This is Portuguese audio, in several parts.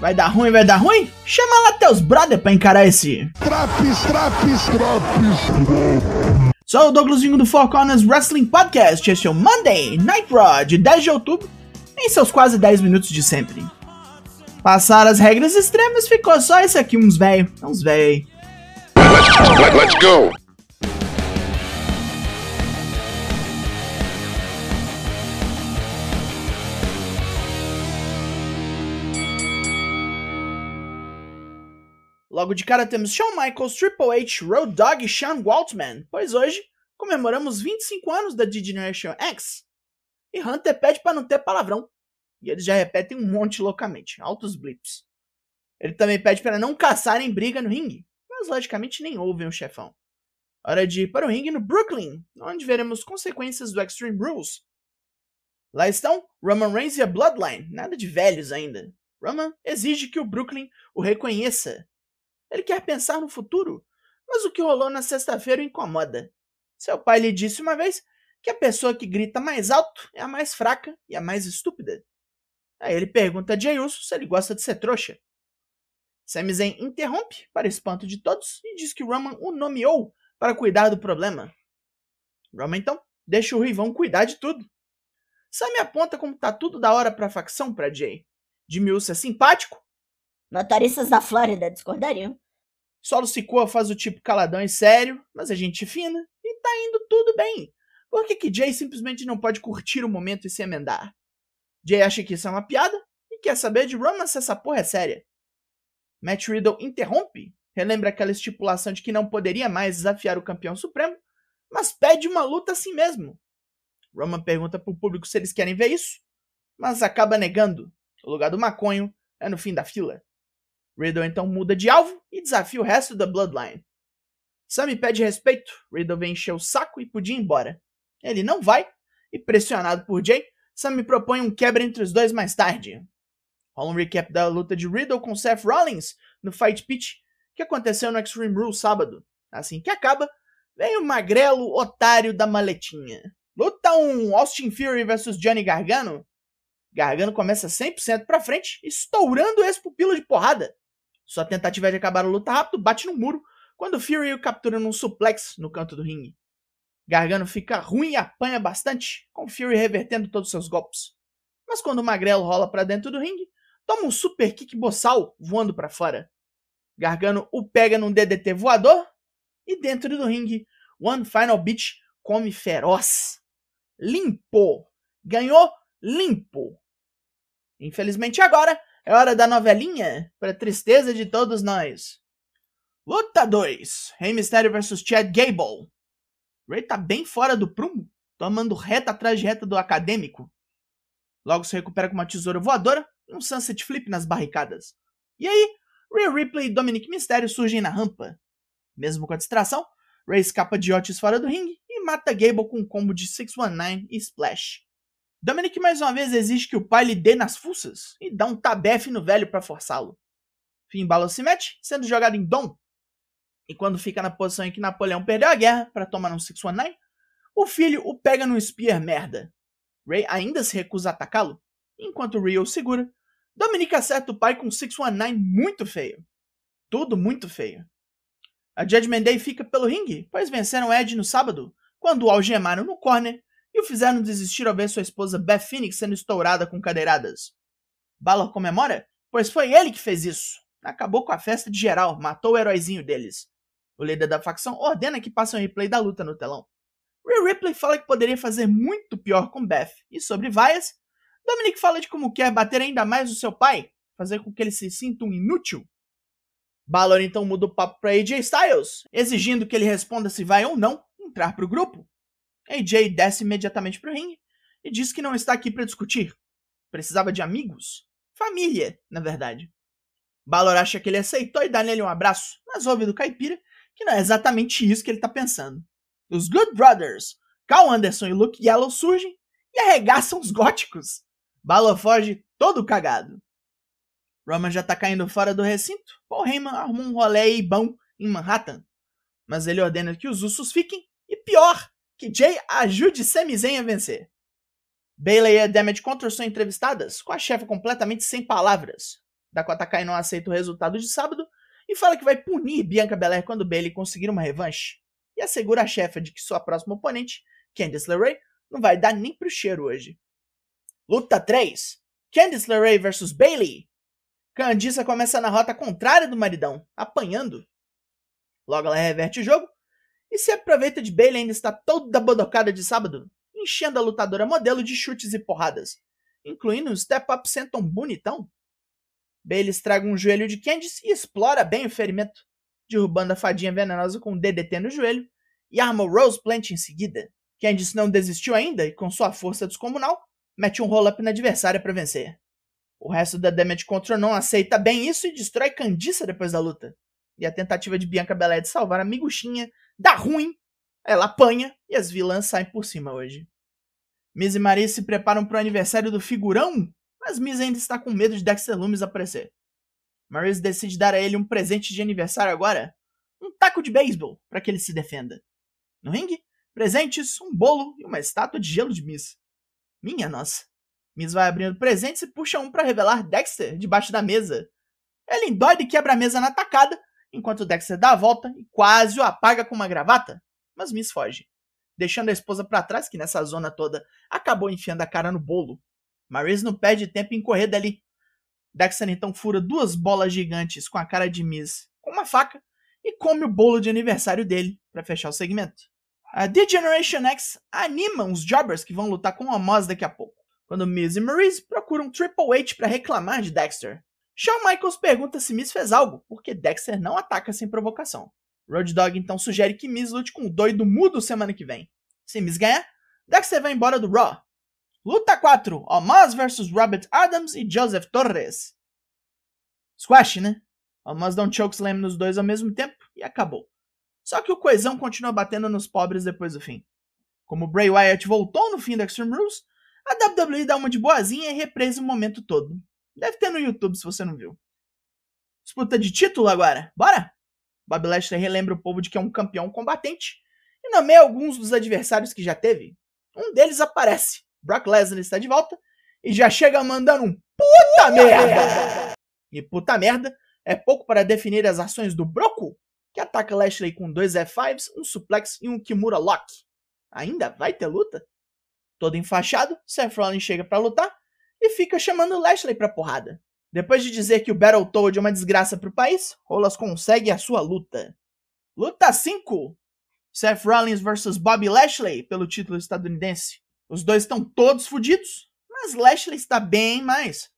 Vai dar ruim, vai dar ruim? Chama lá teus brother pra encarar esse. Traps, traps, traps. Sou o Douglas Vinho do Four Corners Wrestling Podcast. Este é o Monday Night Raw de 10 de outubro, em seus quase 10 minutos de sempre. Passaram as regras extremas, ficou só esse aqui, uns véi, uns véi. Let's, let, let's go. Logo de cara temos Shawn Michaels, Triple H, Road Dogg e Sean Waltman, pois hoje comemoramos 25 anos da D-Generation X. E Hunter pede para não ter palavrão. E eles já repetem um monte loucamente, altos blips. Ele também pede para não caçarem briga no ringue, mas logicamente nem ouvem o chefão. Hora de ir para o ringue no Brooklyn, onde veremos consequências do Extreme Rules. Lá estão Roman Reigns e a Bloodline, nada de velhos ainda. Roman exige que o Brooklyn o reconheça. Ele quer pensar no futuro, mas o que rolou na sexta-feira o incomoda. Seu pai lhe disse uma vez que a pessoa que grita mais alto é a mais fraca e a mais estúpida. Aí ele pergunta a Uso se ele gosta de ser trouxa. Sami Zayn interrompe, para espanto de todos, e diz que Roman o nomeou para cuidar do problema. Roman então deixa o Ruivão cuidar de tudo. Sami aponta como tá tudo da hora pra facção pra Jay. Jimmy Uso é simpático. Motoristas da Flórida discordariam. Solo Sikoa faz o tipo caladão e sério, mas é gente fina, e tá indo tudo bem. Por que, que Jay simplesmente não pode curtir o momento e se emendar? Jay acha que isso é uma piada e quer saber de Roman se essa porra é séria. Matt Riddle interrompe, relembra aquela estipulação de que não poderia mais desafiar o campeão supremo, mas pede uma luta assim mesmo. Roman pergunta pro público se eles querem ver isso, mas acaba negando. O lugar do maconho é no fim da fila. Riddle então muda de alvo e desafia o resto da Bloodline. Sammy pede respeito, Riddle vem encher o saco e podia ir embora. Ele não vai, e pressionado por Jay, Sammy propõe um quebra entre os dois mais tarde. Rola um recap da luta de Riddle com Seth Rollins no Fight Pitch, que aconteceu no Extreme Rules sábado. Assim que acaba, vem o magrelo otário da maletinha. Luta um Austin Fury versus Johnny Gargano. Gargano começa 100% pra frente, estourando esse pupilo de porrada. Sua tentativa é de acabar a luta rápido bate no muro, quando Fury o captura num suplex no canto do ringue. Gargano fica ruim e apanha bastante, com Fury revertendo todos seus golpes. Mas quando o Magrelo rola para dentro do ringue, toma um super kick boçal voando para fora. Gargano o pega num DDT voador e dentro do ringue, One Final Beat come feroz. Limpo. Ganhou limpo. Infelizmente agora é hora da novelinha, para tristeza de todos nós. Luta 2: Rey Mysterio vs Chad Gable. Rey tá bem fora do prumo, tomando reta atrás de reta do acadêmico. Logo se recupera com uma tesoura voadora e um sunset flip nas barricadas. E aí, Rhea Ripley e Dominic Mysterio surgem na rampa. Mesmo com a distração, Rey escapa de Otis fora do ringue e mata Gable com um combo de 619 e Splash. Dominic mais uma vez exige que o pai lhe dê nas fuças e dá um tabefe no velho para forçá-lo. Finn Balor se mete, sendo jogado em Dom. E quando fica na posição em que Napoleão perdeu a guerra para tomar um 619, o filho o pega no Spear merda. Ray ainda se recusa a atacá-lo, enquanto Rio segura. Dominic acerta o pai com um 619 muito feio. Tudo muito feio. A Judgment Day fica pelo ringue, pois venceram Ed no sábado, quando o algemaram no corner e o fizeram desistir ao ver sua esposa Beth Phoenix sendo estourada com cadeiradas. Balor comemora, pois foi ele que fez isso. Acabou com a festa de geral, matou o heróizinho deles. O líder da facção ordena que passe um replay da luta no telão. Rhea Ripley fala que poderia fazer muito pior com Beth, e sobre vaias, Dominic fala de como quer bater ainda mais no seu pai, fazer com que ele se sinta um inútil. Balor então muda o papo para AJ Styles, exigindo que ele responda se vai ou não entrar para o grupo. AJ desce imediatamente para o ringue e diz que não está aqui para discutir. Precisava de amigos. Família, na verdade. Balor acha que ele aceitou e dá nele um abraço, mas ouve do caipira que não é exatamente isso que ele está pensando. Os Good Brothers, Carl Anderson e Luke Yellow surgem e arregaçam os góticos. Balor foge todo cagado. Roman já tá caindo fora do recinto. Paul Heyman arruma um rolê bom em Manhattan. Mas ele ordena que os Usos fiquem. E pior, que Jay ajude Sami Zayn a vencer. Bayley e Damage Control são entrevistadas, com a chefe completamente sem palavras. Dakota Kai não aceita o resultado de sábado e fala que vai punir Bianca Belair quando Bailey conseguir uma revanche. E assegura a chefa de que sua próxima oponente, Candice LeRae, não vai dar nem pro cheiro hoje. Luta 3. Candice LeRae vs Bailey. Candice começa na rota contrária do maridão, apanhando. Logo ela reverte o jogo e se aproveita de Bailey ainda está toda bodocada de sábado, enchendo a lutadora modelo de chutes e porradas, incluindo um step-up senton bonitão. Bailey estraga um joelho de Candice e explora bem o ferimento, derrubando a fadinha venenosa com um DDT no joelho e arma o Rose Plant em seguida. Candice não desistiu ainda e, com sua força descomunal, mete um roll-up na adversária para vencer. O resto da Damage Control não aceita bem isso e destrói Candice depois da luta. E a tentativa de Bianca Belair de salvar a miguxinha dá ruim, ela apanha e as vilãs saem por cima hoje. Miz e Maria se preparam para o aniversário do figurão, mas Miz ainda está com medo de Dexter Loomis aparecer. Maryse decide dar a ele um presente de aniversário agora, um taco de beisebol, para que ele se defenda. No ringue, presentes, um bolo e uma estátua de gelo de Miz. Minha nossa. Miz vai abrindo presentes e puxa um para revelar Dexter debaixo da mesa. Ela endoida e quebra a mesa na tacada, enquanto Dexter dá a volta e quase o apaga com uma gravata, mas Miss foge, deixando a esposa para trás, que nessa zona toda acabou enfiando a cara no bolo. Maryse não perde tempo em correr dali. Dexter então fura duas bolas gigantes com a cara de Miss com uma faca e come o bolo de aniversário dele para fechar o segmento. A D-Generation X anima os jobbers que vão lutar com o Amos daqui a pouco, quando Miz e Maryse procuram Triple H para reclamar de Dexter. Shawn Michaels pergunta se Miz fez algo, porque Dexter não ataca sem provocação. Road Dogg então sugere que Miz lute com o doido mudo semana que vem. Se Miz ganhar, Dexter vai embora do Raw. Luta 4: Omos vs Robert Adams e Joseph Torres. Squash, né? Omos dá um chokeslam nos dois ao mesmo tempo e acabou. Só que o coesão continua batendo nos pobres depois do fim. Como Bray Wyatt voltou no fim da Extreme Rules, a WWE dá uma de boazinha e represa o momento todo. Deve ter no YouTube se você não viu. Disputa de título agora, bora? Bob Lashley relembra o povo de que é um campeão combatente e nomeia alguns dos adversários que já teve. Um deles aparece. Brock Lesnar está de volta e já chega mandando um puta merda. E puta merda é pouco para definir as ações do Broco, que ataca Lashley com dois F5s, um suplex e um Kimura Lock. Ainda vai ter luta? Todo enfaixado, Seth Rollins chega para lutar e fica chamando Lashley pra porrada. Depois de dizer que o Battletoad é uma desgraça pro país, Rolas consegue a sua luta. Luta 5: Seth Rollins vs Bobby Lashley pelo título estadunidense. Os dois estão todos fodidos, mas Lashley está bem mais.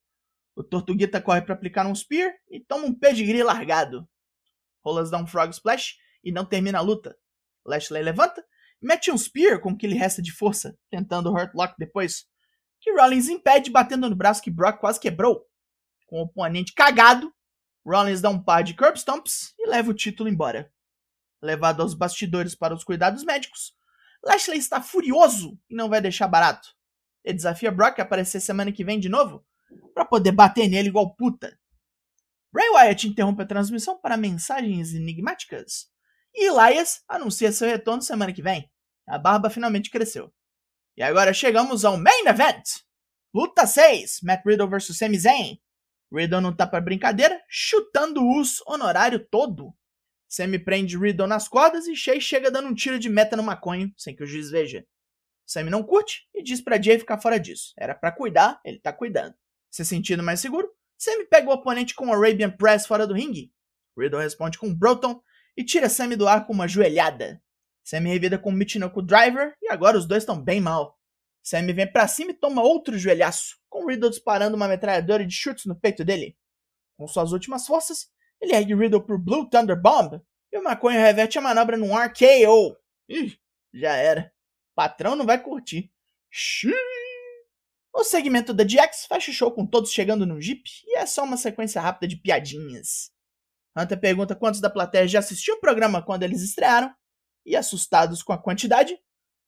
O Tortuguita corre para aplicar um Spear e toma um pedigree largado. Rolas dá um Frog Splash e não termina a luta. Lashley levanta, mete um Spear com o que lhe resta de força, tentando o Hurt Lock depois, que Rollins impede batendo no braço que Brock quase quebrou. Com o oponente cagado, Rollins dá um par de curb stomps e leva o título embora. Levado aos bastidores para os cuidados médicos, Lashley está furioso e não vai deixar barato. Ele desafia Brock a aparecer semana que vem de novo para poder bater nele igual puta. Bray Wyatt interrompe a transmissão para mensagens enigmáticas e Elias anuncia seu retorno semana que vem. A barba finalmente cresceu. E agora chegamos ao Main Event. Luta 6, Matt Riddle vs Sami Zayn. Riddle não tá pra brincadeira, chutando o urso honorário todo. Sami prende Riddle nas cordas e Shay chega dando um tiro de meta no maconho, sem que o juiz veja. Sami não curte e diz pra Jay ficar fora disso. Era para cuidar, ele tá cuidando. Se sentindo mais seguro, Sami pega o oponente com o Arabian Press fora do ringue. Riddle responde com Broton e tira Sami do ar com uma joelhada. Sammy revida com o Michinoku Driver e agora os dois estão bem mal. Sammy vem para cima e toma outro joelhaço, com Riddle disparando uma metralhadora de chutes no peito dele. Com suas últimas forças, ele ergue Riddle pro Blue Thunder Bomb e o maconho reverte a manobra num RKO. Ih, já era. Patrão não vai curtir. Xiii. O segmento da GX fecha o show com todos chegando no Jeep e é só uma sequência rápida de piadinhas. Hunter pergunta quantos da plateia já assistiu o programa quando eles estrearam e assustados com a quantidade,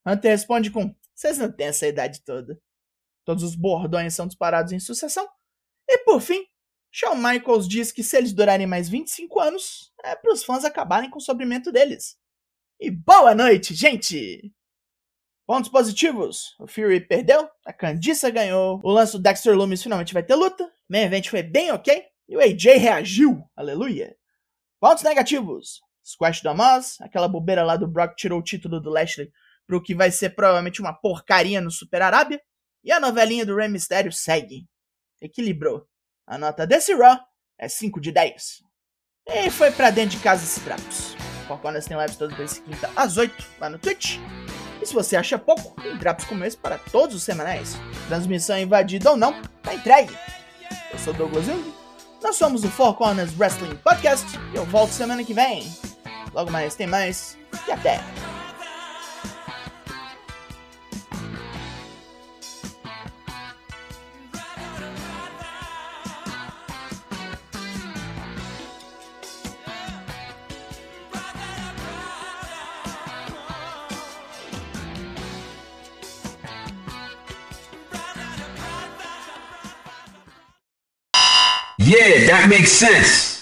Hunter responde com: Vocês não têm essa idade toda. Todos os bordões são disparados em sucessão. E por fim, Shawn Michaels diz que se eles durarem mais 25 anos, é para os fãs acabarem com o sofrimento deles. E boa noite, gente! Pontos positivos: o Fury perdeu, a Candice ganhou, o lance do Dexter Loomis finalmente vai ter luta, o main event foi bem ok, E o AJ reagiu, aleluia. Pontos negativos. Squash do Amos, aquela bobeira lá do Brock tirou o título do Lashley pro que vai ser provavelmente uma porcaria no Super Arábia. E a novelinha do Rey Mysterio segue. Equilibrou. A nota desse Raw é 5 de 10. E foi pra dentro de casa esse Drops. Four Corners tem lives todas terça quinta às 8 lá no Twitch. E se você acha pouco, tem Drops como esse para todos os semanais. Transmissão invadida ou não, tá entregue. Eu sou Douglas Jung. Nós somos o Four Corners Wrestling Podcast e eu volto semana que vem. Logo mais tem mais e até! Yeah, that makes sense.